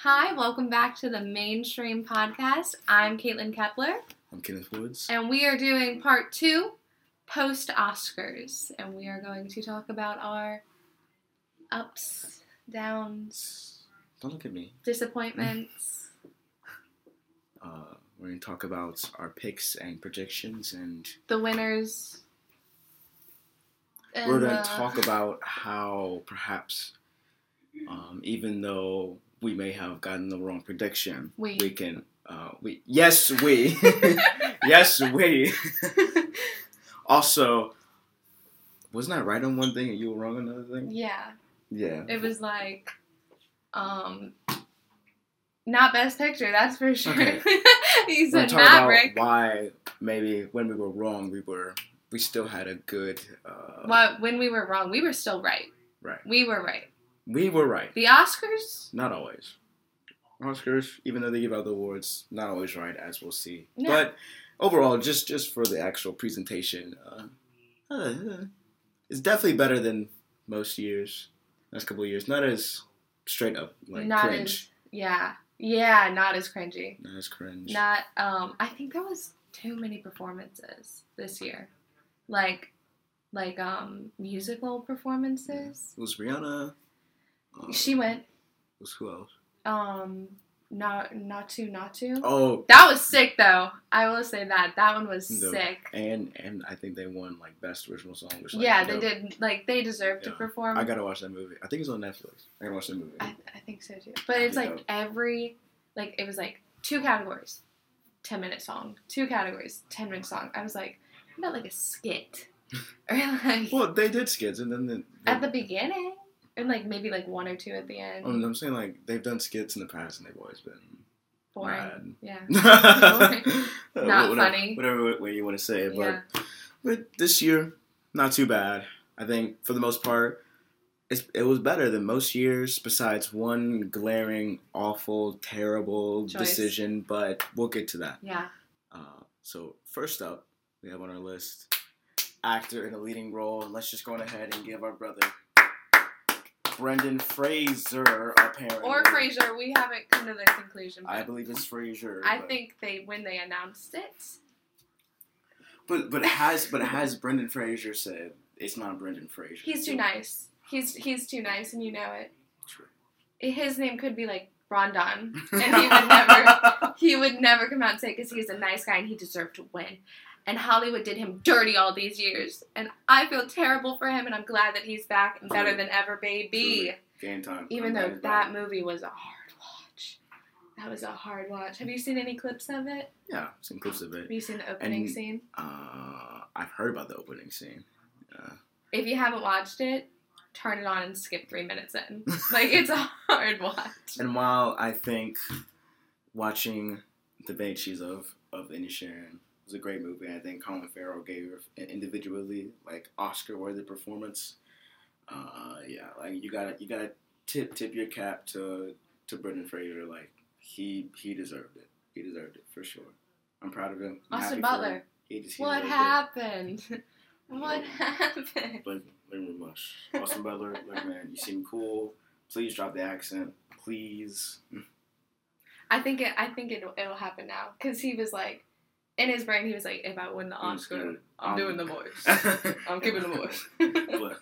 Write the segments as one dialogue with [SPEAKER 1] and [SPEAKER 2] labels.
[SPEAKER 1] Hi, welcome back to the Manestream Podcast. I'm Kaitlyn Keppler,
[SPEAKER 2] I'm Kennith Woods.
[SPEAKER 1] and we are doing part two, post Oscars, and we are going to talk about our ups, downs,
[SPEAKER 2] Don't look at me.
[SPEAKER 1] disappointments.
[SPEAKER 2] Uh, we're going to talk about our picks and predictions, and
[SPEAKER 1] the winners.
[SPEAKER 2] we're
[SPEAKER 1] and,
[SPEAKER 2] going
[SPEAKER 1] uh,
[SPEAKER 2] to talk about how perhaps, um, even though we may have gotten the wrong prediction,
[SPEAKER 1] We.
[SPEAKER 2] we can. Uh, we yes we yes we also wasn't I right on one thing and you were wrong on another thing?
[SPEAKER 1] Yeah,
[SPEAKER 2] Yeah.
[SPEAKER 1] it was like, um, not Best Picture, that's for sure.
[SPEAKER 2] Okay.
[SPEAKER 1] he
[SPEAKER 2] We're
[SPEAKER 1] said Maverick.
[SPEAKER 2] about why maybe when we were wrong we were we still had a good uh,
[SPEAKER 1] Well, when we were wrong, we were still right.
[SPEAKER 2] right
[SPEAKER 1] We were right.
[SPEAKER 2] We were right
[SPEAKER 1] The Oscars,
[SPEAKER 2] not always Oscars even though they give out the awards not always right as we'll see
[SPEAKER 1] Yeah.
[SPEAKER 2] but overall just just for the actual presentation uh, uh, it's definitely better than most years last couple of years not as straight up like
[SPEAKER 1] not
[SPEAKER 2] cringe
[SPEAKER 1] as yeah, yeah, not as cringy.
[SPEAKER 2] not as cringe
[SPEAKER 1] Not um. I think there was too many performances this year, like, like um musical performances.
[SPEAKER 2] it was Rihanna uh,
[SPEAKER 1] She went
[SPEAKER 2] was who else
[SPEAKER 1] um not not to not to.
[SPEAKER 2] oh
[SPEAKER 1] That was sick though. I will say that that one was
[SPEAKER 2] The-
[SPEAKER 1] sick.
[SPEAKER 2] and and I think they won like best original song. Which, like,
[SPEAKER 1] yeah, they
[SPEAKER 2] dope.
[SPEAKER 1] did. Like they deserved to perform.
[SPEAKER 2] I gotta watch that movie. I think it's on Netflix. I gotta watch that movie.
[SPEAKER 1] I, I think so too. But it's like
[SPEAKER 2] Dope.
[SPEAKER 1] every like it was like two categories, ten minute song. Two categories, ten minute song. I was like, about like a skit, or like
[SPEAKER 2] well, they did skits, and then the,
[SPEAKER 1] at the beginning, and like maybe like one or two at the end.
[SPEAKER 2] I'm, I'm saying like they've done skits in the past, and they've always been
[SPEAKER 1] Boring. Yeah.
[SPEAKER 2] bad.
[SPEAKER 1] Not
[SPEAKER 2] whatever,
[SPEAKER 1] funny.
[SPEAKER 2] Whatever way you want to say it,
[SPEAKER 1] Yeah.
[SPEAKER 2] but but this year, not too bad. I think for the most part, it's, it was better than most years, besides one glaring, awful, terrible
[SPEAKER 1] Choice.
[SPEAKER 2] decision. But we'll get to that.
[SPEAKER 1] Yeah.
[SPEAKER 2] Uh, so first up, we have on our list actor in a leading role. Let's just go on ahead and give our brother Brendan Fraser apparently.
[SPEAKER 1] Or Fraser. We haven't come to the conclusion.
[SPEAKER 2] I believe it's Fraser.
[SPEAKER 1] I
[SPEAKER 2] but-
[SPEAKER 1] think they when they announced it.
[SPEAKER 2] But but has but has Brendan Fraser said it's not Brendan Fraser?
[SPEAKER 1] He's too nice. He's he's too nice, and you know it.
[SPEAKER 2] True.
[SPEAKER 1] His name could be like Rondon, and he would never he would never come out and say because he's a nice guy and he deserved to win. And Hollywood did him dirty all these years, and I feel terrible for him. And I'm glad that he's back and better than ever, baby.
[SPEAKER 2] Game time.
[SPEAKER 1] Even though that movie was a hard watch. That was a hard watch. Have you seen any clips of it?
[SPEAKER 2] yeah, some clips of it.
[SPEAKER 1] Have you seen the opening
[SPEAKER 2] And-
[SPEAKER 1] scene?
[SPEAKER 2] Uh, I've heard about the opening scene. Uh,
[SPEAKER 1] If you haven't watched it, turn it on and skip three minutes in. Like it's a hard watch.
[SPEAKER 2] And while I think watching The Banshees of of Inisherin was a great movie, And I think Colin Farrell gave an individually like Oscar worthy performance. Uh, yeah, like you gotta you gotta tip tip your cap to to Brendan Fraser. Like he he deserved it. He deserved it for sure. I'm proud of him. I'm
[SPEAKER 1] Austin
[SPEAKER 2] happy for him.
[SPEAKER 1] Butler.
[SPEAKER 2] He just, he
[SPEAKER 1] What happened? What happened?
[SPEAKER 2] You very much. Austin Butler, look man, you seem cool. Please drop the accent. Please.
[SPEAKER 1] I think it. I think it. It'll happen now because he was like, in his brain, he was like, if I win the Oscar. I'm
[SPEAKER 2] Um,
[SPEAKER 1] doing the voice. I'm keeping the voice.
[SPEAKER 2] but,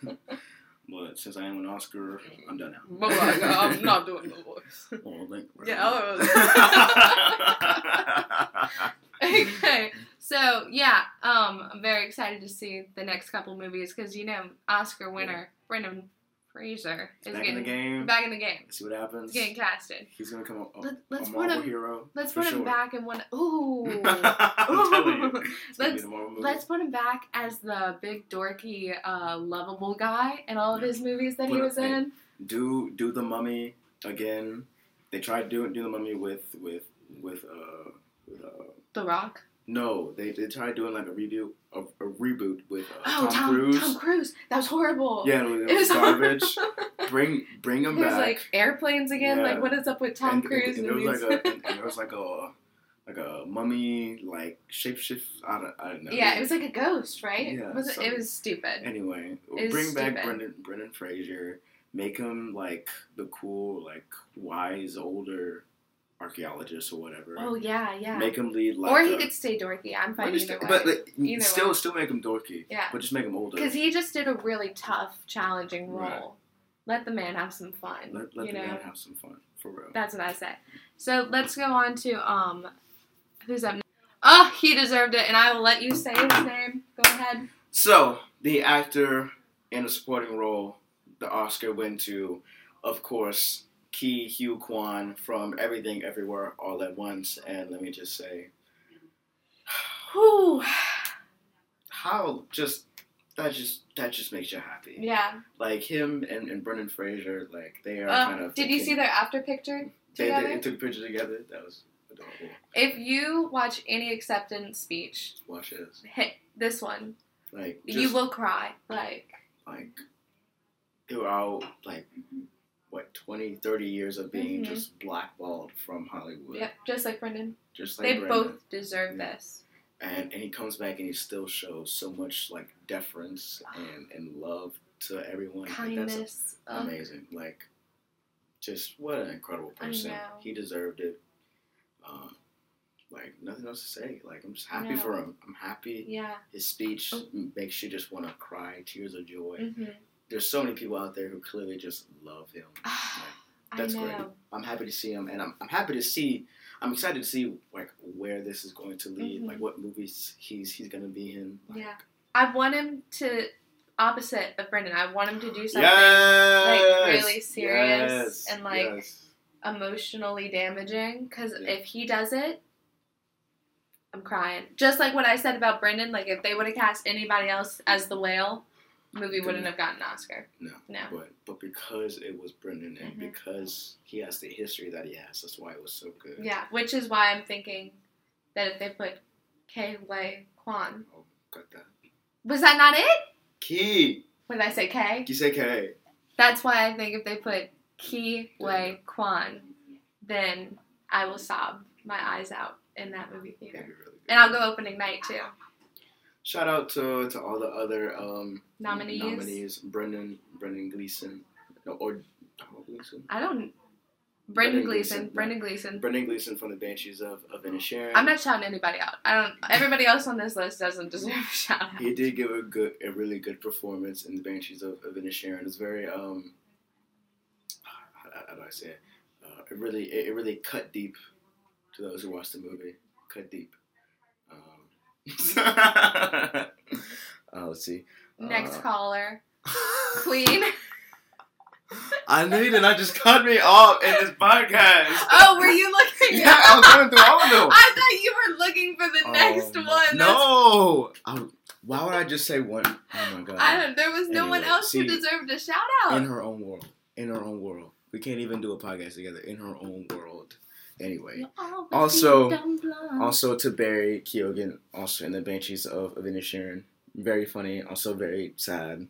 [SPEAKER 2] but since I am an Oscar, I'm done now.
[SPEAKER 1] But like, I'm not doing the voice.
[SPEAKER 2] Oh, thank you.
[SPEAKER 1] Yeah, okay, so yeah, um, I'm very excited to see the next couple movies because you know Oscar winner Brendan Fraser is
[SPEAKER 2] Back in the game.
[SPEAKER 1] back in the game.
[SPEAKER 2] See what happens.
[SPEAKER 1] He's getting casted.
[SPEAKER 2] He's gonna come up a,
[SPEAKER 1] Let, let's
[SPEAKER 2] a
[SPEAKER 1] put him.
[SPEAKER 2] hero.
[SPEAKER 1] Let's put him back in one. Ooh.
[SPEAKER 2] It's
[SPEAKER 1] Let's let's put him back as the big dorky, uh, lovable guy in all of his movies that he
[SPEAKER 2] Put him-
[SPEAKER 1] was in.
[SPEAKER 2] do do the mummy again. They tried doing do the mummy with with with uh with uh
[SPEAKER 1] The Rock.
[SPEAKER 2] No they they tried doing like a reboot a, a reboot with uh,
[SPEAKER 1] Oh,
[SPEAKER 2] Tom,
[SPEAKER 1] Tom
[SPEAKER 2] Cruise.
[SPEAKER 1] Tom Cruise. That was horrible.
[SPEAKER 2] Yeah, it was,
[SPEAKER 1] It was
[SPEAKER 2] garbage. bring bring him
[SPEAKER 1] It was
[SPEAKER 2] back.
[SPEAKER 1] like airplanes again.
[SPEAKER 2] Yeah.
[SPEAKER 1] Like what is up with Tom
[SPEAKER 2] and,
[SPEAKER 1] Cruise?
[SPEAKER 2] And,
[SPEAKER 1] and
[SPEAKER 2] and, there was like a and, there was like a like a mummy like shapeshift. I don't I don't know.
[SPEAKER 1] yeah, it was like a ghost, right?
[SPEAKER 2] Yeah,
[SPEAKER 1] was it, it was stupid.
[SPEAKER 2] Anyway,
[SPEAKER 1] was
[SPEAKER 2] bring back. Brendan Brendan Fraser. make him like the cool, like wise older archaeologist or whatever.
[SPEAKER 1] Oh yeah, yeah.
[SPEAKER 2] Make him lead like
[SPEAKER 1] or he
[SPEAKER 2] a-
[SPEAKER 1] could stay dorky. I'm fine either way.
[SPEAKER 2] but like,
[SPEAKER 1] Either
[SPEAKER 2] still,
[SPEAKER 1] way.
[SPEAKER 2] still make him dorky.
[SPEAKER 1] Yeah.
[SPEAKER 2] But just make him older.
[SPEAKER 1] Because he just did a really tough, challenging role.
[SPEAKER 2] Right.
[SPEAKER 1] Let the man have some fun.
[SPEAKER 2] let let
[SPEAKER 1] you
[SPEAKER 2] the
[SPEAKER 1] know,
[SPEAKER 2] man have some fun for real.
[SPEAKER 1] that's what I say. So let's go on to um, who's up? next? Oh, he deserved it, and I will let you say his name. Go ahead.
[SPEAKER 2] So the actor in a supporting role, the Oscar went to, of course, Ke Huy Quan from Everything Everywhere All at Once. And let me just say,
[SPEAKER 1] Whew.
[SPEAKER 2] how just that just that just makes you happy.
[SPEAKER 1] Yeah.
[SPEAKER 2] Like him and, and Brendan Fraser, like they are
[SPEAKER 1] Uh,
[SPEAKER 2] kind of.
[SPEAKER 1] did you see their after picture
[SPEAKER 2] They,
[SPEAKER 1] together?
[SPEAKER 2] they, took pictures together. That was adorable.
[SPEAKER 1] if you watch any acceptance speech,
[SPEAKER 2] Watch this.
[SPEAKER 1] hit this one,
[SPEAKER 2] Like
[SPEAKER 1] you will cry. Like,
[SPEAKER 2] like throughout like what 20 30 years of being
[SPEAKER 1] Mhm.
[SPEAKER 2] just blackballed from hollywood
[SPEAKER 1] yep, just like Brendan.
[SPEAKER 2] just like Brendan.
[SPEAKER 1] They
[SPEAKER 2] Brendan.
[SPEAKER 1] both deserve
[SPEAKER 2] Yeah.
[SPEAKER 1] this.
[SPEAKER 2] and and he comes back and he still shows so much like deference and and love to everyone Like, that's
[SPEAKER 1] Kindness. Ugh.
[SPEAKER 2] amazing like just what an incredible person he deserved it um like nothing else to say like i'm just happy for him i'm happy
[SPEAKER 1] Yeah.
[SPEAKER 2] his speech
[SPEAKER 1] Oh.
[SPEAKER 2] makes you just want to cry tears of joy
[SPEAKER 1] hmm
[SPEAKER 2] there's so many people out there who clearly just love him
[SPEAKER 1] I
[SPEAKER 2] That's
[SPEAKER 1] know.
[SPEAKER 2] great. I'm happy to see him, and I'm, I'm happy to see. I'm excited to see like where this is going to lead,
[SPEAKER 1] Mhm.
[SPEAKER 2] like what movies he's he's gonna be in. Like,
[SPEAKER 1] Yeah. I want him to opposite of Brendan. I want him to do something
[SPEAKER 2] Yes,
[SPEAKER 1] really serious
[SPEAKER 2] yes,
[SPEAKER 1] and, like,
[SPEAKER 2] yes.
[SPEAKER 1] emotionally damaging. Because
[SPEAKER 2] Yeah.
[SPEAKER 1] if he does it, I'm crying. Just like what I said about Brendan. Like if they would have cast anybody else as the whale, movie wouldn't have gotten an Oscar.
[SPEAKER 2] No.
[SPEAKER 1] No.
[SPEAKER 2] But but because it was Brendan, and
[SPEAKER 1] Mhm.
[SPEAKER 2] because he has the history that he has, that's why it was so good.
[SPEAKER 1] Yeah. Which is why I'm thinking that if they put K. Wei Kwan,
[SPEAKER 2] Oh, got that.
[SPEAKER 1] was that not it?
[SPEAKER 2] Key,
[SPEAKER 1] What did I say? K.
[SPEAKER 2] Kiseke.
[SPEAKER 1] That's why I think if they put Ki Wei Kwan, then I will sob my eyes out in that movie theater.
[SPEAKER 2] really.
[SPEAKER 1] And I'll go opening night too.
[SPEAKER 2] Shout out to to all the other um
[SPEAKER 1] Nominees.
[SPEAKER 2] nominees. Brendan Brendan Gleeson, no, or Domhnall Gleeson.
[SPEAKER 1] I don't. Brendan. Gleeson, Brendan Gleeson.
[SPEAKER 2] Brendan Gleeson from the Banshees of of Inisherin.
[SPEAKER 1] I'm not shouting anybody out. I don't. Everybody else on this list doesn't deserve a shout out.
[SPEAKER 2] He did give a good, a really good performance in the Banshees of, of Inisherin. It's very um, how, how do I say it? Uh, it really, it, it really cut deep to those who watched the movie. Cut deep. Uh, let's see.
[SPEAKER 1] Next
[SPEAKER 2] Uh,
[SPEAKER 1] caller, Queen.
[SPEAKER 2] I knew you did not just cut me off in this podcast.
[SPEAKER 1] Oh, were you looking?
[SPEAKER 2] Yeah, I was going through all of them.
[SPEAKER 1] I thought you were looking for the
[SPEAKER 2] Oh
[SPEAKER 1] next one.
[SPEAKER 2] No. I, why would I just say one? Oh my god.
[SPEAKER 1] I don't. There was no one
[SPEAKER 2] Anyway,
[SPEAKER 1] else who deserved a shout out.
[SPEAKER 2] in her own world. In her own world. We can't even do a podcast together. In her own world. Anyway. Also-
[SPEAKER 1] be dumb blonde.
[SPEAKER 2] Also to Barry Keoghan, also in the Banshees of, of Inisherin. Very funny, also very sad.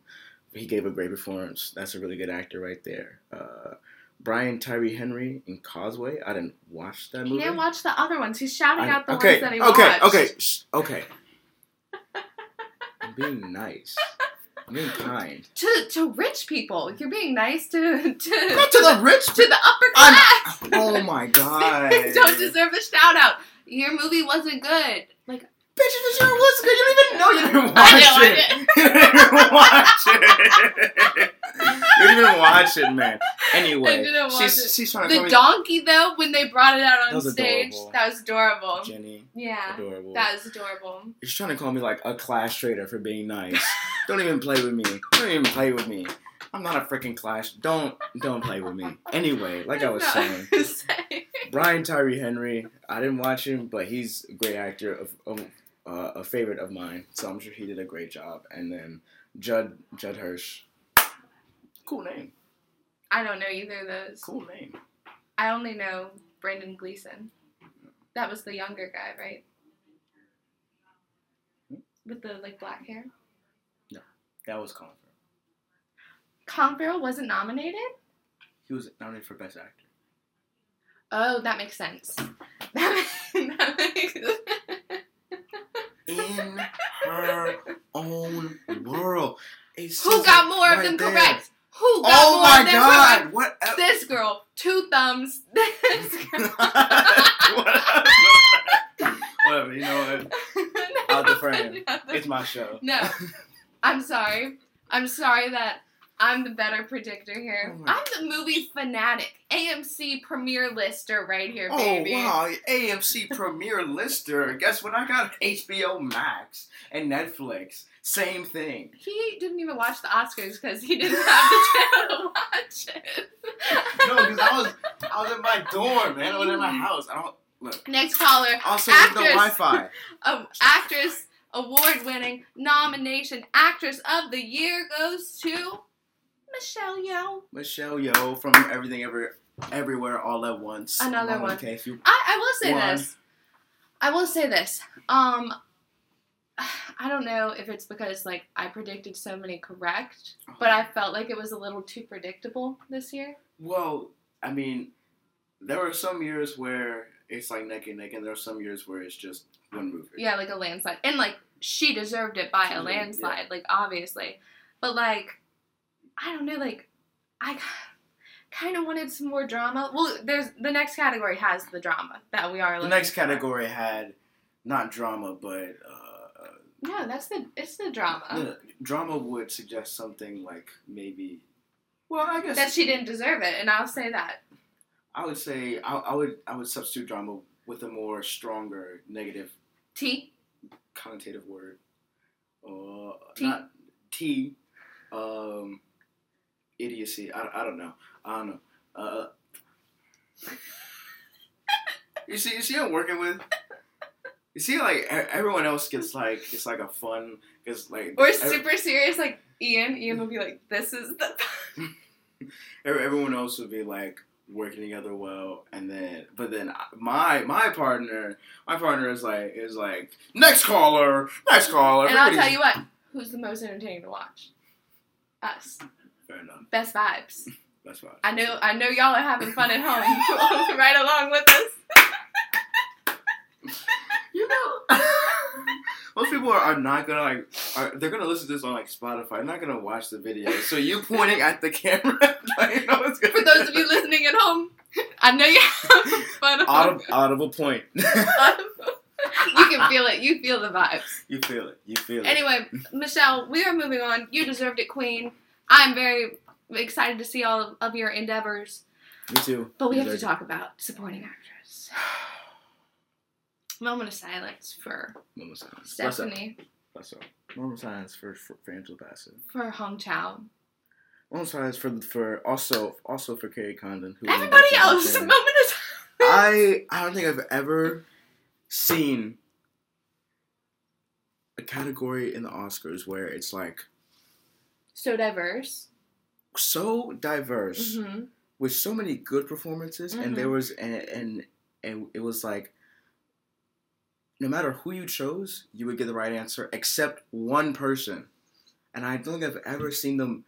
[SPEAKER 2] He gave a great performance. That's a really good actor right there. Uh, Brian Tyree Henry in Causeway. I didn't watch that
[SPEAKER 1] He
[SPEAKER 2] movie.
[SPEAKER 1] didn't watch the other ones. He's shouting
[SPEAKER 2] I-
[SPEAKER 1] out the
[SPEAKER 2] okay,
[SPEAKER 1] ones that he
[SPEAKER 2] okay,
[SPEAKER 1] watched.
[SPEAKER 2] okay, shh, okay. I'm being nice. I'm being kind.
[SPEAKER 1] To to rich people, you're being nice to to
[SPEAKER 2] Not to the rich
[SPEAKER 1] to the upper
[SPEAKER 2] I'm-
[SPEAKER 1] class.
[SPEAKER 2] Oh my god.
[SPEAKER 1] Don't deserve a shout out. Your movie wasn't good. Like
[SPEAKER 2] Bitch, it sure was good. You don't even know you didn't watch
[SPEAKER 1] I know, I
[SPEAKER 2] it. you didn't even watch it. you didn't even watch it, man. Anyway,
[SPEAKER 1] didn't
[SPEAKER 2] she's,
[SPEAKER 1] it.
[SPEAKER 2] she's trying to
[SPEAKER 1] the donkey though, when they brought it out on
[SPEAKER 2] was
[SPEAKER 1] stage,
[SPEAKER 2] adorable.
[SPEAKER 1] that was adorable.
[SPEAKER 2] Jenny,
[SPEAKER 1] Yeah,
[SPEAKER 2] adorable.
[SPEAKER 1] that was adorable.
[SPEAKER 2] She's trying to call me like a class traitor for being nice. Don't even play with me. Don't even play with me. I'm not a freaking class. Don't don't play with me. Anyway, like I was
[SPEAKER 1] That's not
[SPEAKER 2] saying,
[SPEAKER 1] I was saying.
[SPEAKER 2] Brian Tyree Henry. I didn't watch him, but he's a great actor, of, of uh, a favorite of mine. So I'm sure he did a great job. And then Judd Judd Hirsch. Cool name.
[SPEAKER 1] I don't know either of those.
[SPEAKER 2] Cool name.
[SPEAKER 1] I only know Brendan Gleeson. That was the younger guy, right? With the like black hair.
[SPEAKER 2] That was Colin Farrell.
[SPEAKER 1] Colin Farrell wasn't nominated.
[SPEAKER 2] He was nominated for Best Actor.
[SPEAKER 1] Oh, that makes sense. That makes, that makes
[SPEAKER 2] In her own world.
[SPEAKER 1] Who got more of them
[SPEAKER 2] there.
[SPEAKER 1] correct? Who oh got
[SPEAKER 2] Oh
[SPEAKER 1] more
[SPEAKER 2] my
[SPEAKER 1] than
[SPEAKER 2] god!
[SPEAKER 1] Roman?
[SPEAKER 2] What? ep-
[SPEAKER 1] This girl, two thumbs. This girl.
[SPEAKER 2] Whatever. You know what? Out the frame. It's my show.
[SPEAKER 1] No, I'm sorry. I'm sorry that I'm the better predictor here.
[SPEAKER 2] Oh
[SPEAKER 1] I'm the movie fanatic, AMC premiere lister right here, baby.
[SPEAKER 2] Oh wow! AMC Premier Lister. Guess what? I got HBO Max and Netflix. Same thing.
[SPEAKER 1] He didn't even watch the Oscars because he didn't have the channel to watch it.
[SPEAKER 2] No, because I was I was in my dorm, man. I was in my house. I don't look.
[SPEAKER 1] Next caller,
[SPEAKER 2] Also, with no
[SPEAKER 1] Actress.
[SPEAKER 2] Wi-Fi.
[SPEAKER 1] um, actress award winning nomination actress of the year goes to Michelle Yeoh.
[SPEAKER 2] Michelle Yeoh from Everything Ever Everywhere All at Once.
[SPEAKER 1] Another one.
[SPEAKER 2] Casey.
[SPEAKER 1] I, I will say
[SPEAKER 2] One.
[SPEAKER 1] this. I will say this. Um, I don't know if it's because like I predicted so many correct, but I felt like it was a little too predictable this year.
[SPEAKER 2] Well, I mean, there were some years where it's like neck and neck, and there are some years where it's just one movie.
[SPEAKER 1] Yeah, like a landslide, and like she deserved it by a landslide, like obviously. But like, I don't know, like I kind of wanted some more drama. Well, there's the next category has the drama that we are.
[SPEAKER 2] The next
[SPEAKER 1] for.
[SPEAKER 2] category had not drama, but uh,
[SPEAKER 1] No, that's the it's the drama
[SPEAKER 2] the drama would suggest something like maybe. Well, I guess
[SPEAKER 1] that she didn't deserve it, and I'll say that.
[SPEAKER 2] I would say I, I would I would substitute drama with a more stronger negative
[SPEAKER 1] T.
[SPEAKER 2] connotative word. Uh,
[SPEAKER 1] T?
[SPEAKER 2] Not T. Um, idiocy. I, I don't know. I don't know. Uh, you see, you see, I'm working with. You see, like everyone else gets like it's like a fun, it's like
[SPEAKER 1] Or
[SPEAKER 2] ev-
[SPEAKER 1] super serious, like Ian. Ian will be like, "This is the."
[SPEAKER 2] everyone else would be like working together well, and then but then my my partner, my partner is like is like next caller, next caller.
[SPEAKER 1] and I'll tell you what, who's the most entertaining to watch? Us.
[SPEAKER 2] Fair enough.
[SPEAKER 1] Best vibes.
[SPEAKER 2] That's fine.
[SPEAKER 1] I know. I know y'all are having fun at home, right along with us.
[SPEAKER 2] You know, most people are, are not gonna like. Are, they're gonna listen to this on like Spotify. They're not gonna watch the video. So you pointing at the camera, like, you know, it's gonna
[SPEAKER 1] For those of you listening at home, I know fun. at home.
[SPEAKER 2] audible, audible point.
[SPEAKER 1] you can feel it. You feel the vibes.
[SPEAKER 2] you feel it. You feel it.
[SPEAKER 1] Anyway, Michelle, we are moving on. You deserved it, Queen. I'm very excited to see all of, of your endeavors,
[SPEAKER 2] me too.
[SPEAKER 1] but we have to talk about supporting actress. Moment of silence for
[SPEAKER 2] Moment of silence.
[SPEAKER 1] Stephanie,
[SPEAKER 2] Up. Moment silence for for, for Angela Bassett.
[SPEAKER 1] for Hong.
[SPEAKER 2] Moment of silence for for also also for Kerry Condon. Who
[SPEAKER 1] Everybody else, moment of.
[SPEAKER 2] I I don't think I've ever seen a category in the Oscars where it's like
[SPEAKER 1] So diverse.
[SPEAKER 2] so diverse
[SPEAKER 1] hmm
[SPEAKER 2] with so many good performances and there
[SPEAKER 1] Mhm.
[SPEAKER 2] was and, and and it was like no matter who you chose you would get the right answer except one person. And i don't think i've ever seen them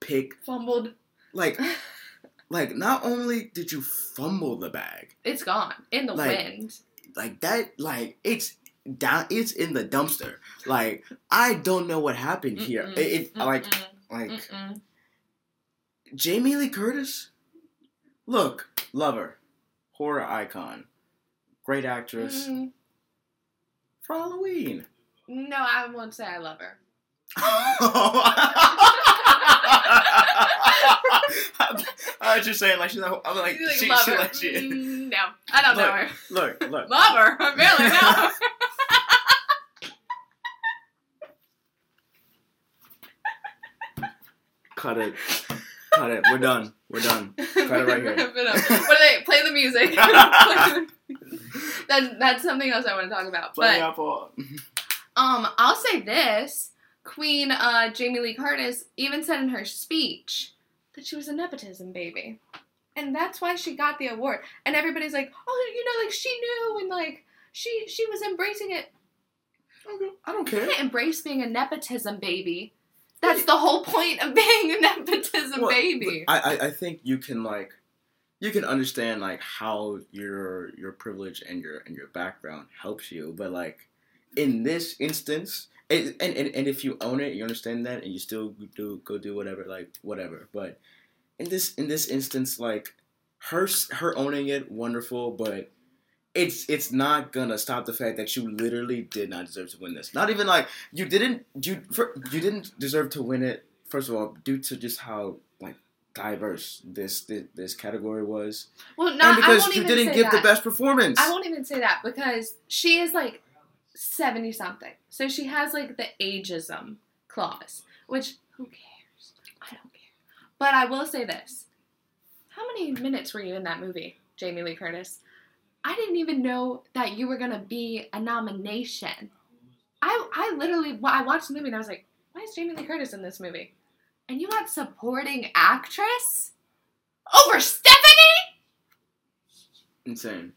[SPEAKER 2] pick
[SPEAKER 1] Fumbled.
[SPEAKER 2] like like not only did you fumble the bag.
[SPEAKER 1] It's gone. In the
[SPEAKER 2] Like,
[SPEAKER 1] wind.
[SPEAKER 2] like that like it's down it's in the dumpster. Like i don't know what happened here.
[SPEAKER 1] Mm-mm,
[SPEAKER 2] it, it like like
[SPEAKER 1] mm-mm.
[SPEAKER 2] Jamie Lee Curtis, look, lover, horror icon, great actress.
[SPEAKER 1] Mm,
[SPEAKER 2] for Halloween.
[SPEAKER 1] no, I won't say I love her.
[SPEAKER 2] I was just saying, like she's not. I'm like,
[SPEAKER 1] like,
[SPEAKER 2] she,
[SPEAKER 1] love
[SPEAKER 2] she,
[SPEAKER 1] her.
[SPEAKER 2] like, she,
[SPEAKER 1] Mm, no, I don't know
[SPEAKER 2] Look.
[SPEAKER 1] her.
[SPEAKER 2] look, look.
[SPEAKER 1] Love her. I barely know her.
[SPEAKER 2] Cut it, cut it. We're done. We're done. Cut it right here.
[SPEAKER 1] Wrap it up. What are they? Play the music. that, that's something else I want to talk about.
[SPEAKER 2] Play
[SPEAKER 1] But um, I'll say this: Queen uh, Jamie Lee Curtis even said in her speech that she was a nepotism baby, and that's why she got the award. And everybody's like, "Oh, you know, like she knew and like she she was embracing it."
[SPEAKER 2] Okay, I don't
[SPEAKER 1] You
[SPEAKER 2] care.
[SPEAKER 1] can't embrace being a nepotism baby. That's the whole point of being a nepotism
[SPEAKER 2] Well,
[SPEAKER 1] baby.
[SPEAKER 2] I, I I think you can like you can understand like how your your privilege and your and your background helps you, but like in this instance, and, and and and if you own it, you understand that, and you still do go do whatever, like whatever. But in this in this instance, like her her owning it, wonderful, but it's it's not gonna stop the fact that you literally did not deserve to win this. Not even like you didn't you you didn't deserve to win it. First of all, due to just how diverse this this, this category was,
[SPEAKER 1] Well, not
[SPEAKER 2] and because
[SPEAKER 1] I won't
[SPEAKER 2] you didn't give
[SPEAKER 1] that.
[SPEAKER 2] the best performance.
[SPEAKER 1] I won't even say that because she is like 70 something. So she has like the ageism clause, which who cares? I don't care. But I will say this. How many minutes were you in that movie, Jamie Lee Curtis? I didn't even know that you were going to be a nomination. I I literally I watched the movie and I was like, why is Jamie Lee Curtis in this movie? And you got supporting actress over Stephanie?
[SPEAKER 2] Insane,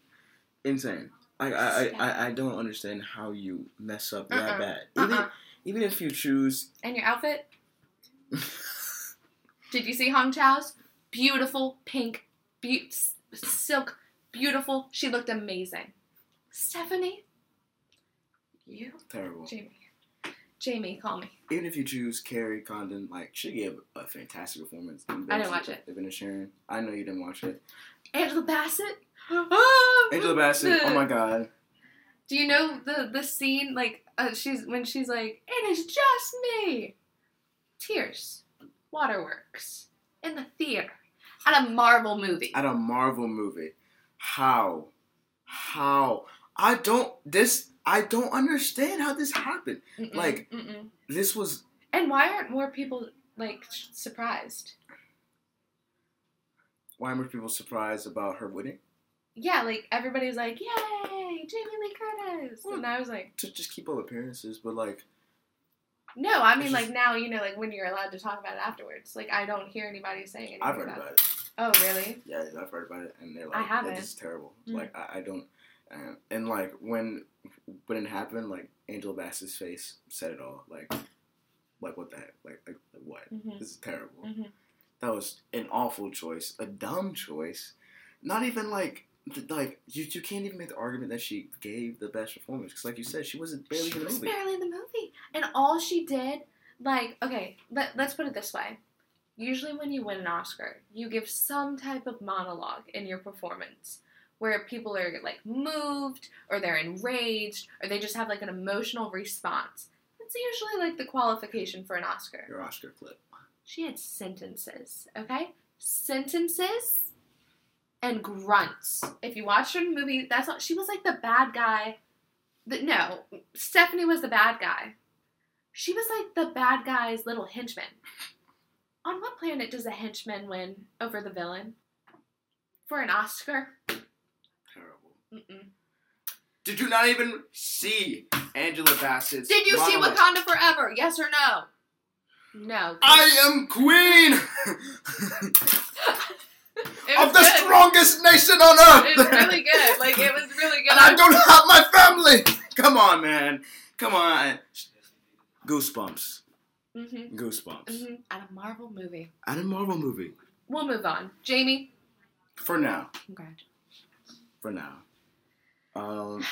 [SPEAKER 2] insane. I I, I, I don't understand how you mess up that
[SPEAKER 1] Uh-uh.
[SPEAKER 2] bad. Uh-uh. Even
[SPEAKER 1] Uh-uh.
[SPEAKER 2] even if you choose.
[SPEAKER 1] And your outfit? Did you see Hong Chau's? Beautiful pink, be- silk, beautiful. She looked amazing. Stephanie? You?
[SPEAKER 2] Terrible.
[SPEAKER 1] Jamie. Jamie, call me.
[SPEAKER 2] Even if you choose Kerry Condon, like she gave a fantastic performance. in
[SPEAKER 1] I didn't watch it.
[SPEAKER 2] Even Sharon, I know you didn't watch it.
[SPEAKER 1] Angela Bassett? Oh,
[SPEAKER 2] Angela Bassett. Oh my God.
[SPEAKER 1] Do you know the the scene like uh, she's when she's like, "It is just me." Tears, waterworks in the theater at a Marvel movie.
[SPEAKER 2] At a Marvel movie, how, how? I don't. This I don't understand how this happened.
[SPEAKER 1] Mm-mm,
[SPEAKER 2] like-
[SPEAKER 1] mm-mm.
[SPEAKER 2] This was
[SPEAKER 1] and why aren't more people like surprised?
[SPEAKER 2] why were people surprised about her winning?
[SPEAKER 1] Yeah, like everybody's like, "Yay, Jamie Lee Curtis!" And I was like,
[SPEAKER 2] To just keep up appearances, but like
[SPEAKER 1] "No, I mean
[SPEAKER 2] It's
[SPEAKER 1] like now, you know, like when you're allowed to talk about it afterwards. Like I don't hear anybody saying anything
[SPEAKER 2] I've heard
[SPEAKER 1] about
[SPEAKER 2] about
[SPEAKER 1] it.
[SPEAKER 2] it.
[SPEAKER 1] Oh, really?
[SPEAKER 2] Yeah, I've heard about it, and they're like,
[SPEAKER 1] I haven't.
[SPEAKER 2] "This is terrible."
[SPEAKER 1] Mm.
[SPEAKER 2] Like I, I don't, uh, and like when when it happened, like Angela Bassett's face said it all. Like, like what the heck? Like, like, like what?
[SPEAKER 1] hmm
[SPEAKER 2] This is terrible.
[SPEAKER 1] hmm
[SPEAKER 2] That was an awful choice, a dumb choice. Not even like, like you, you can't even make the argument that she gave the best performance because, like you said, she wasn't barely
[SPEAKER 1] She
[SPEAKER 2] in the movie.
[SPEAKER 1] She was
[SPEAKER 2] movie.
[SPEAKER 1] barely in the movie, and all she did, like, okay, let, let's put it this way. Usually, when you win an Oscar, you give some type of monologue in your performance where people are like moved, or they're enraged, or they just have like an emotional response. That's usually like the qualification for an Oscar.
[SPEAKER 2] Your Oscar clip.
[SPEAKER 1] She had sentences, okay? Sentences and grunts. If you watch her in the movie, that's all, she was like the bad guy. The, no, Stephanie was the bad guy. She was like the bad guy's little henchman. On what planet does a henchman win over the villain? For an Oscar? Mm-mm.
[SPEAKER 2] Did you not even see Angela Bassett's?
[SPEAKER 1] Did you see? Wakanda Forever? Yes or no? No.
[SPEAKER 2] I am queen of the
[SPEAKER 1] good.
[SPEAKER 2] strongest nation on earth.
[SPEAKER 1] It was really good. Like it was really good.
[SPEAKER 2] and I don't have my family. Come on, man. Come on. Goosebumps.
[SPEAKER 1] Mm-hmm.
[SPEAKER 2] Goosebumps.
[SPEAKER 1] Mm-hmm. At a Marvel movie.
[SPEAKER 2] At a Marvel movie.
[SPEAKER 1] We'll move on. Jamie.
[SPEAKER 2] For now.
[SPEAKER 1] Congrats.
[SPEAKER 2] For now. Um.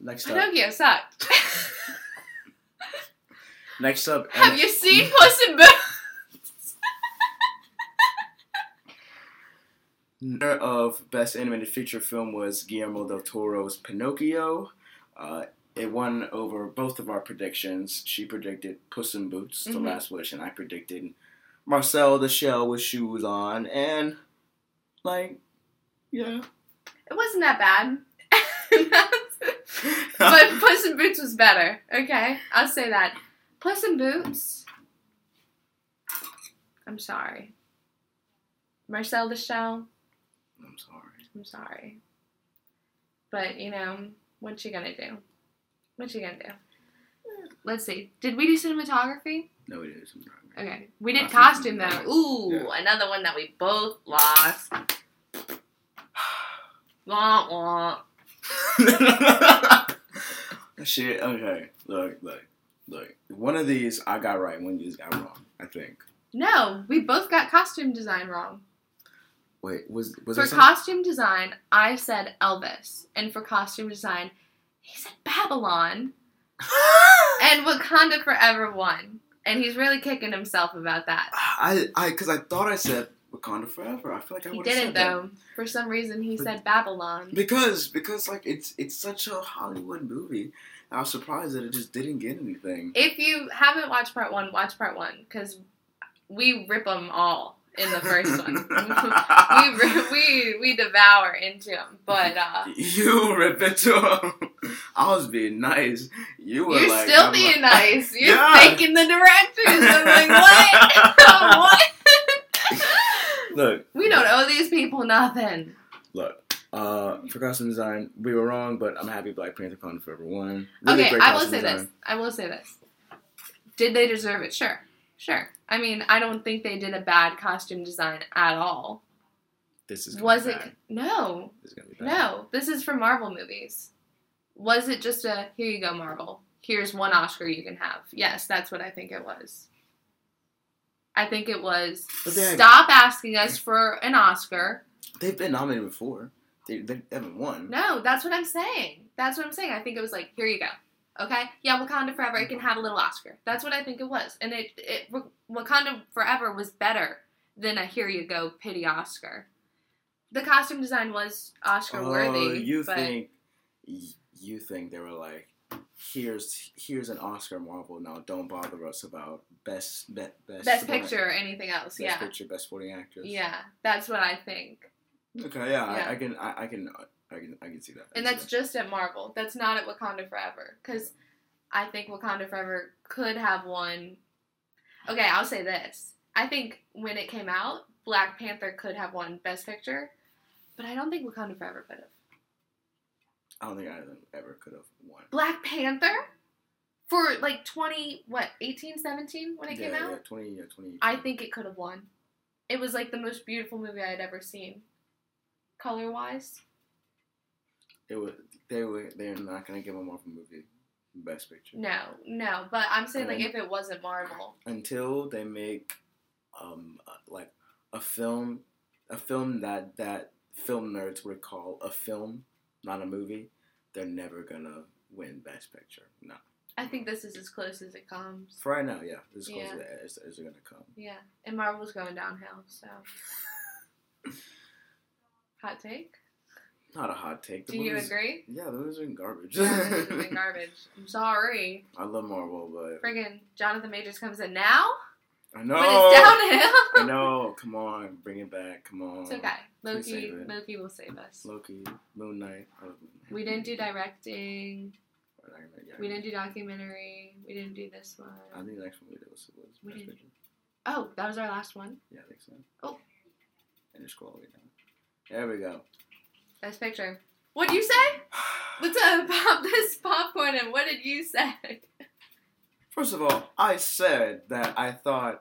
[SPEAKER 2] Next up.
[SPEAKER 1] Pinocchio sucked.
[SPEAKER 2] Next up.
[SPEAKER 1] Have you seen Puss in Boots?
[SPEAKER 2] Winner of Best Animated Feature Film was Guillermo del Toro's Pinocchio. Uh, it won over both of our predictions. She predicted Puss in Boots, The
[SPEAKER 1] Mhm.
[SPEAKER 2] Last Wish, and I predicted Marcel the Shell with shoes on. And, like, yeah.
[SPEAKER 1] It wasn't that bad. but Puss in Boots was better. Okay, I'll say that. Puss in Boots. I'm sorry. Marcel the Shell.
[SPEAKER 2] I'm sorry.
[SPEAKER 1] I'm sorry. But you know, what you gonna do? What you gonna do? Let's see. Did we do cinematography?
[SPEAKER 2] No, it is.
[SPEAKER 1] Okay. We did
[SPEAKER 2] Costume.
[SPEAKER 1] costume though. Ooh,
[SPEAKER 2] Yeah.
[SPEAKER 1] another one that we both lost.
[SPEAKER 2] Shit, okay. Look, look, look. One of these I got right, one of these got wrong, I think.
[SPEAKER 1] No, we both got costume design wrong.
[SPEAKER 2] Wait, was was
[SPEAKER 1] For costume design, I said Elvis, and for costume design, he said Babylon. and Wakanda Forever won, and he's really kicking himself about that.
[SPEAKER 2] I, I, because I thought I said Wakanda Forever. I feel like I
[SPEAKER 1] He
[SPEAKER 2] would
[SPEAKER 1] didn't
[SPEAKER 2] said that.
[SPEAKER 1] though. For some reason, he
[SPEAKER 2] But-
[SPEAKER 1] said Babylon.
[SPEAKER 2] Because, because like it's it's such a Hollywood movie. I was surprised that it just didn't get anything.
[SPEAKER 1] If you haven't watched part one, watch part one because we rip them all in the first one. we we we devour into them, but uh,
[SPEAKER 2] You rip into him. I was being nice. You were
[SPEAKER 1] you're
[SPEAKER 2] like,
[SPEAKER 1] still
[SPEAKER 2] I'm
[SPEAKER 1] being
[SPEAKER 2] like-
[SPEAKER 1] nice. You're
[SPEAKER 2] Yeah.
[SPEAKER 1] faking the directions. I'm like, what? what?
[SPEAKER 2] Look,
[SPEAKER 1] We don't owe these people nothing.
[SPEAKER 2] look. Uh, for costume design, we were wrong, but I'm happy Black Panther Wakanda Forever won. Really
[SPEAKER 1] okay, I will say
[SPEAKER 2] design.
[SPEAKER 1] this. I will say this. Did they deserve it? Sure. Sure. I mean, I don't think they did a bad costume design at all.
[SPEAKER 2] This is
[SPEAKER 1] Was it? No.
[SPEAKER 2] This is gonna be bad.
[SPEAKER 1] No. This is for Marvel movies. Was it just a here you go, Marvel? Here's one Oscar you can have. Yes, that's what I think it was. I think it was stop asking us for an Oscar.
[SPEAKER 2] They've been nominated before. They, they haven't won.
[SPEAKER 1] No, that's what I'm saying. That's what I'm saying. I think it was like, here you go. Okay? Yeah, Wakanda Forever, it can have a little Oscar. That's what I think it was. And it, it Wakanda Forever was better than a here you go pity Oscar. The costume design was Oscar
[SPEAKER 2] Oh,
[SPEAKER 1] worthy.
[SPEAKER 2] you think you think they were like, here's here's an Oscar Marvel. Now don't bother us about best be, best
[SPEAKER 1] Best
[SPEAKER 2] supporting-
[SPEAKER 1] Picture or anything else,
[SPEAKER 2] best
[SPEAKER 1] yeah.
[SPEAKER 2] picture, best supporting actress.
[SPEAKER 1] Yeah, that's what I think.
[SPEAKER 2] Okay, yeah,
[SPEAKER 1] Yeah.
[SPEAKER 2] I, I can I, I can I can I can see that.
[SPEAKER 1] And that's just at Marvel. That's not at Wakanda Forever. Because I think Wakanda Forever could have won. Okay, I'll say this. I think when it came out, Black Panther could have won Best Picture. But I don't think Wakanda Forever could have.
[SPEAKER 2] I don't think either of them ever could have won.
[SPEAKER 1] Black Panther? For like 20, what, 18, 17 when it
[SPEAKER 2] yeah,
[SPEAKER 1] came out?
[SPEAKER 2] yeah, twenty, yeah, twenty.
[SPEAKER 1] I think it could have won. It was like the most beautiful movie I had ever seen. Color wise.
[SPEAKER 2] it was. They were. They're not gonna give a Marvel movie best picture
[SPEAKER 1] No, no. But I'm saying like
[SPEAKER 2] Um,
[SPEAKER 1] if it wasn't Marvel.
[SPEAKER 2] until they make, um, uh, like a film, a film that that film nerds would call a film, not a movie. They're never gonna win best picture. No.
[SPEAKER 1] I think this is as close as it comes.
[SPEAKER 2] For right now, yeah, this is close
[SPEAKER 1] Yeah.
[SPEAKER 2] as, as they're gonna come.
[SPEAKER 1] Yeah, and Marvel's going downhill. So, hot take.
[SPEAKER 2] Not a hot take. The
[SPEAKER 1] Do you agree?
[SPEAKER 2] Yeah, those are garbage.
[SPEAKER 1] Yeah, this has been garbage. I'm sorry.
[SPEAKER 2] I love Marvel, but
[SPEAKER 1] Friggin' Jonathan Majors comes in now
[SPEAKER 2] I know.
[SPEAKER 1] when it's downhill.
[SPEAKER 2] I know. Come on, bring it back. Come on.
[SPEAKER 1] It's okay. Loki. Loki will save us.
[SPEAKER 2] Loki, Moon Knight. I love Moon Knight.
[SPEAKER 1] We didn't do directing. We didn't do documentary. We didn't do this one.
[SPEAKER 2] I think the next one we did was, was
[SPEAKER 1] We.
[SPEAKER 2] Picture.
[SPEAKER 1] Oh, that was our last one.
[SPEAKER 2] Yeah, I think so.
[SPEAKER 1] Oh.
[SPEAKER 2] And just scroll all the way down. There we go.
[SPEAKER 1] Best picture. What'd you say? Let's pop this popcorn and what did you say?
[SPEAKER 2] First of all, I said that I thought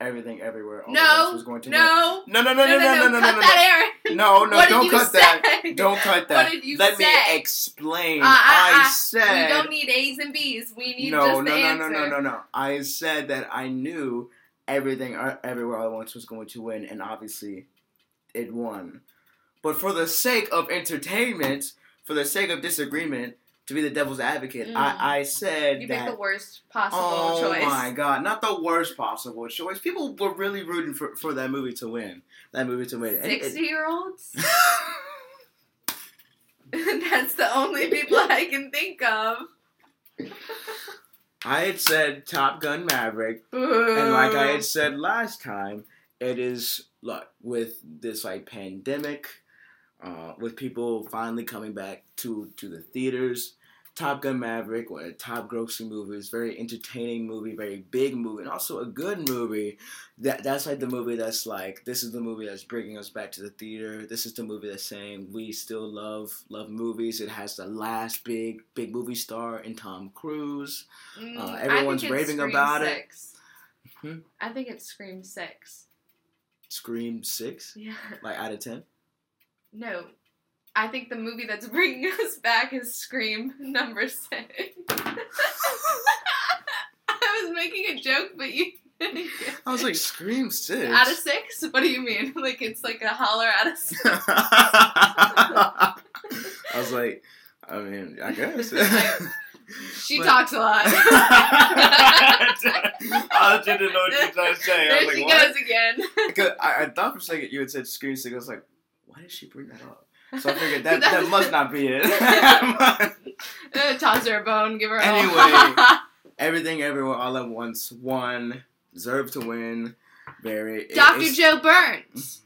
[SPEAKER 2] everything everywhere all
[SPEAKER 1] No,
[SPEAKER 2] once was going to
[SPEAKER 1] no.
[SPEAKER 2] No, no, no, no, no, no, no, no,
[SPEAKER 1] cut
[SPEAKER 2] no,
[SPEAKER 1] that, no. Aaron.
[SPEAKER 2] no, no,
[SPEAKER 1] did
[SPEAKER 2] don't cut that.
[SPEAKER 1] say?
[SPEAKER 2] Don't cut that.
[SPEAKER 1] What did you
[SPEAKER 2] Let
[SPEAKER 1] say?
[SPEAKER 2] me explain.
[SPEAKER 1] Uh, uh, uh,
[SPEAKER 2] I said
[SPEAKER 1] We don't need A's and B's. We need
[SPEAKER 2] no,
[SPEAKER 1] just
[SPEAKER 2] no,
[SPEAKER 1] the
[SPEAKER 2] no,
[SPEAKER 1] answer.
[SPEAKER 2] no, no, no, no. I said that I knew everything uh, everywhere all at once was going to win, and obviously, it won. But for the sake of entertainment, for the sake of disagreement, to be the devil's advocate,
[SPEAKER 1] Mm.
[SPEAKER 2] I, I said
[SPEAKER 1] You
[SPEAKER 2] that.
[SPEAKER 1] picked the worst possible
[SPEAKER 2] oh
[SPEAKER 1] choice.
[SPEAKER 2] Oh my god! Not the worst possible choice. People were really rooting for, for that movie to win. That movie to win.
[SPEAKER 1] Sixty year olds. That's the only people I can think of.
[SPEAKER 2] I had said Top Gun Maverick,
[SPEAKER 1] Boo.
[SPEAKER 2] And like I had said last time, it is look with this like pandemic, uh, with people finally coming back to to the theaters. Top Gun Maverick, one of the top grossing movies, very entertaining movie, very big movie, and also a good movie. That that's like the movie that's like this is the movie that's bringing us back to the theater. This is the movie that's saying we still love love movies. It has the last big big movie star in Tom Cruise.
[SPEAKER 1] Mm,
[SPEAKER 2] uh, everyone's raving about it. Hmm?
[SPEAKER 1] I think it's Scream Six.
[SPEAKER 2] Scream six,
[SPEAKER 1] Yeah.
[SPEAKER 2] like out of ten.
[SPEAKER 1] No. I think the movie that's bringing us back is Scream number six. I was making a joke, but you.
[SPEAKER 2] I was like, Scream Six.
[SPEAKER 1] out of six? What do you mean? Like it's like a holler out of six?
[SPEAKER 2] I was like, I mean, I guess.
[SPEAKER 1] She
[SPEAKER 2] But-
[SPEAKER 1] talks a lot.
[SPEAKER 2] I didn't know what you were trying to say. I
[SPEAKER 1] there
[SPEAKER 2] was
[SPEAKER 1] she
[SPEAKER 2] like, what?
[SPEAKER 1] goes again.
[SPEAKER 2] I, I thought for a second you had said screen sick. I was like, why did she bring that up? So I figured that that must not be it.
[SPEAKER 1] Toss her a bone, give her a
[SPEAKER 2] Anyway. Everything, everywhere, all at once. One deserve to win. Very.
[SPEAKER 1] Dr.
[SPEAKER 2] it's-
[SPEAKER 1] Joe Burns.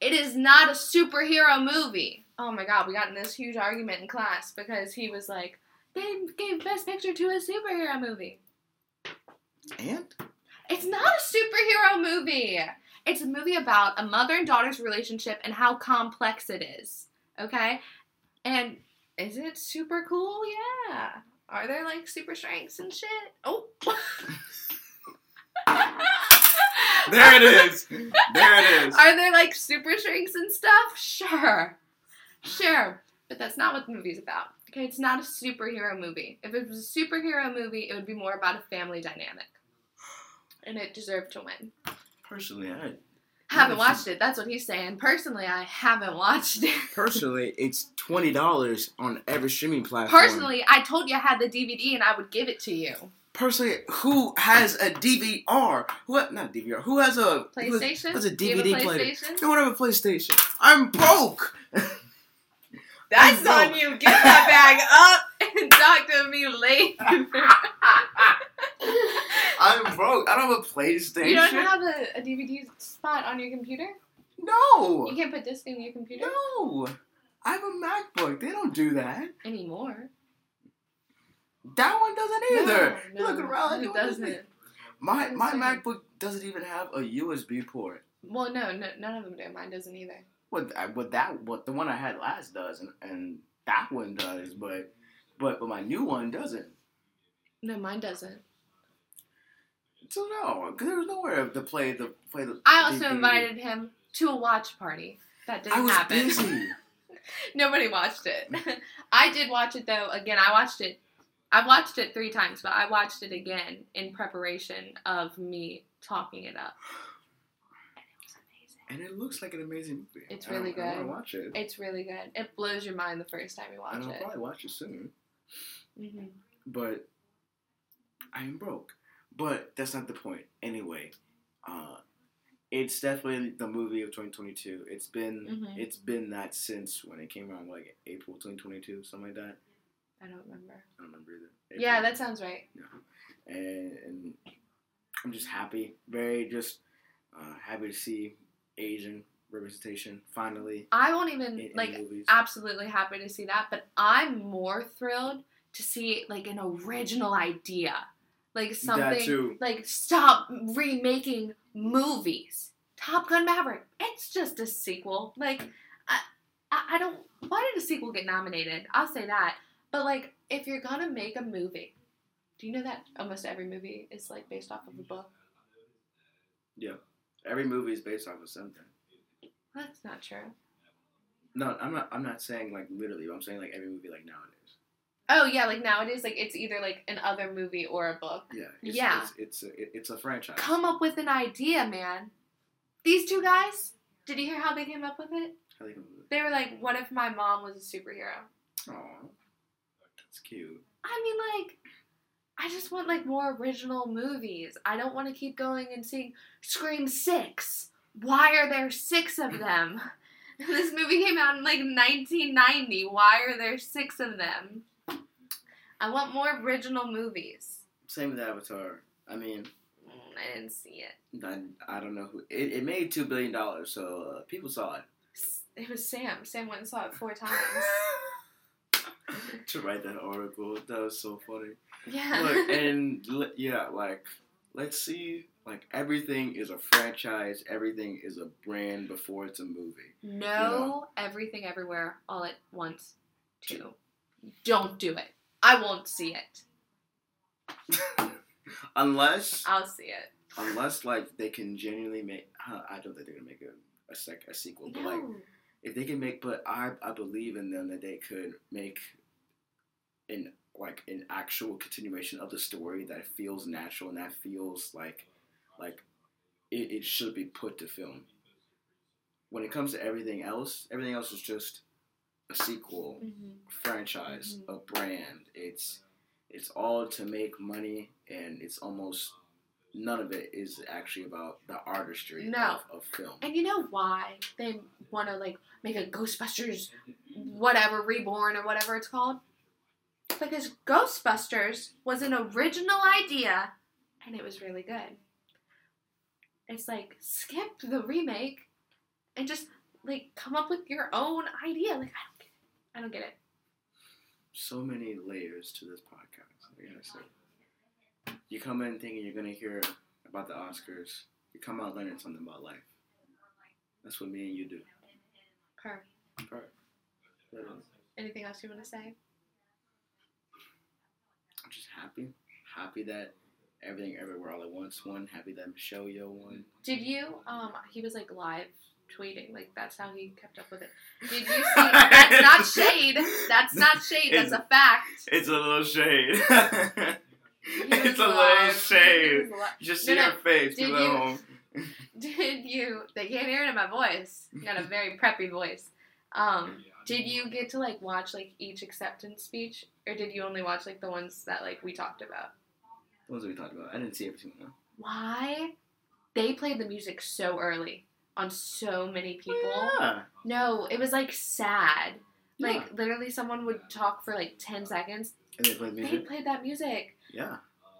[SPEAKER 1] It is not a superhero movie. Oh my god, we got in this huge argument in class because he was like, they gave Best Picture to a superhero movie.
[SPEAKER 2] And
[SPEAKER 1] It's not a superhero movie. It's a movie about a mother and daughter's relationship and how complex it is. Okay? And is it super cool? Yeah. Are there like super strengths and shit? Oh.
[SPEAKER 2] there it is. There it is.
[SPEAKER 1] Are there like super strengths and stuff? Sure. Sure. But that's not what the movie's about. Okay, it's not a superhero movie. If it was a superhero movie, it would be more about a family dynamic. And it deserved to win.
[SPEAKER 2] Personally, I
[SPEAKER 1] Haven't watched it. That's what he's saying. Personally, I haven't watched it.
[SPEAKER 2] personally, it's twenty dollars on every streaming platform.
[SPEAKER 1] Personally, I told you I had the DVD and I would give it to you.
[SPEAKER 2] personally, who has a DVR? What? Not DVR. Who has a
[SPEAKER 1] PlayStation?
[SPEAKER 2] Who has a
[SPEAKER 1] Do you have a
[SPEAKER 2] DVD player? No one have a PlayStation. I'm broke.
[SPEAKER 1] That's on you. Get that bag up and talk to me later.
[SPEAKER 2] I'm broke. I don't have a PlayStation.
[SPEAKER 1] you don't have a, a DVD spot on your computer?
[SPEAKER 2] no.
[SPEAKER 1] You can't put disc in your computer
[SPEAKER 2] No. I have a MacBook. They don't do that.
[SPEAKER 1] anymore.
[SPEAKER 2] That one doesn't either.
[SPEAKER 1] No,
[SPEAKER 2] You look
[SPEAKER 1] no,
[SPEAKER 2] around.
[SPEAKER 1] It
[SPEAKER 2] no
[SPEAKER 1] doesn't.
[SPEAKER 2] My my. MacBook doesn't even have a USB port.
[SPEAKER 1] Well, no, no, none of them do. Mine doesn't either.
[SPEAKER 2] What what that what the one I had last does, and, and that one does, but but but my new one doesn't.
[SPEAKER 1] No, mine doesn't.
[SPEAKER 2] So no, because there was nowhere to play the play the.
[SPEAKER 1] I also
[SPEAKER 2] DVD.
[SPEAKER 1] invited him to a watch party. That didn't
[SPEAKER 2] I was
[SPEAKER 1] happen.
[SPEAKER 2] busy.
[SPEAKER 1] Nobody watched it. I did watch it though. Again, I watched it. I watched it three times, but I watched it again in preparation of me talking it up. And it was amazing.
[SPEAKER 2] and it looks like an amazing movie.
[SPEAKER 1] It's really
[SPEAKER 2] I want
[SPEAKER 1] good.
[SPEAKER 2] to watch it.
[SPEAKER 1] It's really good. It blows your mind the first time you watch
[SPEAKER 2] and I'll
[SPEAKER 1] it.
[SPEAKER 2] probably watch it soon.
[SPEAKER 1] hmm
[SPEAKER 2] but I am broke. But that's not the point. Anyway, uh, it's definitely the movie of 2022. It's been
[SPEAKER 1] Mhm.
[SPEAKER 2] it's been that since when it came out, like April 2022, something like that.
[SPEAKER 1] I don't remember.
[SPEAKER 2] I don't remember either.
[SPEAKER 1] Yeah, that sounds right.
[SPEAKER 2] and, and I'm just happy, very just uh, happy to see Asian representation finally
[SPEAKER 1] I won't even
[SPEAKER 2] in, in
[SPEAKER 1] like
[SPEAKER 2] movies.
[SPEAKER 1] absolutely happy to see that, but I'm more thrilled to see like an original idea. Like something like stop remaking movies. Top Gun Maverick. It's just a sequel. Like I, I I don't why did a sequel get nominated? I'll say that. But like if you're gonna make a movie, do you know that almost every movie is like based off of a book? Yeah.
[SPEAKER 2] Every movie is based off of something.
[SPEAKER 1] That's not true.
[SPEAKER 2] No, I'm not. I'm not saying like literally. But I'm saying like every movie like nowadays.
[SPEAKER 1] Oh yeah, like nowadays, like it's either like an other movie or a book.
[SPEAKER 2] Yeah. It's,
[SPEAKER 1] Yeah.
[SPEAKER 2] It's it's a, it's a franchise.
[SPEAKER 1] Come up with an idea, man. These two guys, did you hear how they came up with it?
[SPEAKER 2] I think
[SPEAKER 1] They were like, "What if my mom was a superhero?"
[SPEAKER 2] Aw, that's cute.
[SPEAKER 1] I mean, like, I just want like more original movies. I don't want to keep going and seeing Scream Six. Why are there six of them? this movie came out in like 1990. Why are there six of them? I want more original movies.
[SPEAKER 2] Same with Avatar. I mean,
[SPEAKER 1] Mm, I didn't see it.
[SPEAKER 2] I, I don't know who. It, it made two billion dollars, so uh, people saw it.
[SPEAKER 1] It was Sam. Sam went and saw it four times.
[SPEAKER 2] to write that article, that was so funny.
[SPEAKER 1] Yeah.
[SPEAKER 2] Look, and l- yeah, like let's see, like everything is a franchise, everything is a brand before it's a movie.
[SPEAKER 1] no, everything everywhere all at once. Two. Don't do it. I won't see it.
[SPEAKER 2] unless,
[SPEAKER 1] I'll see it.
[SPEAKER 2] unless like they can genuinely make. Huh, I don't think they're gonna make a a, sec, a sequel, but like if they can make, but I I believe in them that they could make an like an actual continuation of the story that feels natural and that feels like like it, it should be put to film. When it comes to everything else, everything else is just a sequel,
[SPEAKER 1] Mhm.
[SPEAKER 2] franchise,
[SPEAKER 1] Mhm.
[SPEAKER 2] a brand. It's it's all to make money, and it's almost none of it is actually about the artistry
[SPEAKER 1] No.
[SPEAKER 2] of, of film.
[SPEAKER 1] And you know why they want to like make a Ghostbusters, whatever reborn or whatever it's called? Because Ghostbusters was an original idea, and it was really good. It's like skip the remake, and just like come up with your own idea. Like I don't get it. I don't get it.
[SPEAKER 2] So many layers to this podcast. I you come in thinking you're gonna hear about the Oscars. You come out learning something about life. That's what me and you do.
[SPEAKER 1] Per.
[SPEAKER 2] Is.
[SPEAKER 1] Anything else you want to say?
[SPEAKER 2] I'm just happy. Happy that everything everywhere all at once won. Happy that Michelle Yeoh won.
[SPEAKER 1] Did you? Um, he was like live tweeting. Like that's how he kept up with it. Did you see? that's not shade. That's not shade. That's a fact.
[SPEAKER 2] It's a little shade. It's a little shade.
[SPEAKER 1] He was li-
[SPEAKER 2] You just
[SPEAKER 1] No,
[SPEAKER 2] see
[SPEAKER 1] no.
[SPEAKER 2] her face.
[SPEAKER 1] Did you-
[SPEAKER 2] home.
[SPEAKER 1] Did you? They can't hear it in my voice. Got a very preppy voice. Um, did you get to like watch like each acceptance speech, or did you only watch like the ones that like we talked about?
[SPEAKER 2] What was we talking about? I didn't see every single one.
[SPEAKER 1] Why? They played the music so early on so many oh, people.
[SPEAKER 2] Yeah.
[SPEAKER 1] No, it was like sad.
[SPEAKER 2] Yeah.
[SPEAKER 1] Like literally, someone would talk for like ten seconds.
[SPEAKER 2] And they played music.
[SPEAKER 1] They played that music.
[SPEAKER 2] Yeah.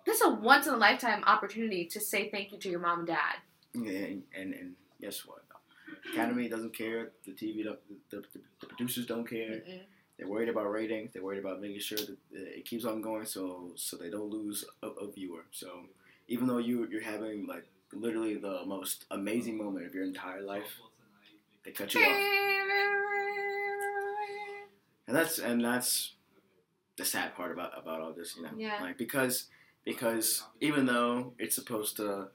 [SPEAKER 1] This is a once in a lifetime opportunity to say thank you to your mom and dad.
[SPEAKER 2] And, and and guess what? Academy doesn't care. The TV, don't, the, the, the producers don't care.
[SPEAKER 1] Mm-mm.
[SPEAKER 2] They're worried about ratings. They're worried about making sure that it keeps on going, so so they don't lose a, a viewer. So even though you you're having like literally the most amazing moment of your entire life, they cut you off. And that's and that's the sad part about about all this, you know.
[SPEAKER 1] Yeah.
[SPEAKER 2] Like because because even though it's supposed to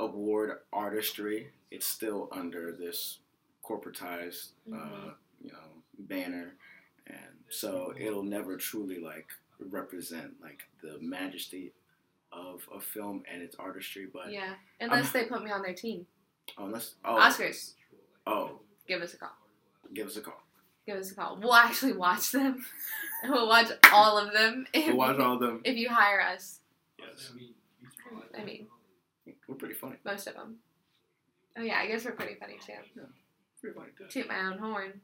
[SPEAKER 2] award artistry, it's still under this corporatized uh,
[SPEAKER 1] Mhm.
[SPEAKER 2] you know, banner and so it'll never truly like represent like the majesty of a film and its artistry, but
[SPEAKER 1] Yeah, unless they put me on their team.
[SPEAKER 2] oh, unless oh
[SPEAKER 1] Oscars,
[SPEAKER 2] oh,
[SPEAKER 1] give us a call.
[SPEAKER 2] give us a call.
[SPEAKER 1] Give us a call. We'll actually watch them. we'll watch all of them if,
[SPEAKER 2] We'll watch all of them.
[SPEAKER 1] if you hire us.
[SPEAKER 2] Yes,
[SPEAKER 1] I mean,
[SPEAKER 2] we're pretty funny.
[SPEAKER 1] most of them. Oh yeah, I guess we're pretty funny too.
[SPEAKER 2] Yeah, Pretty funny too.
[SPEAKER 1] Toot my own horn.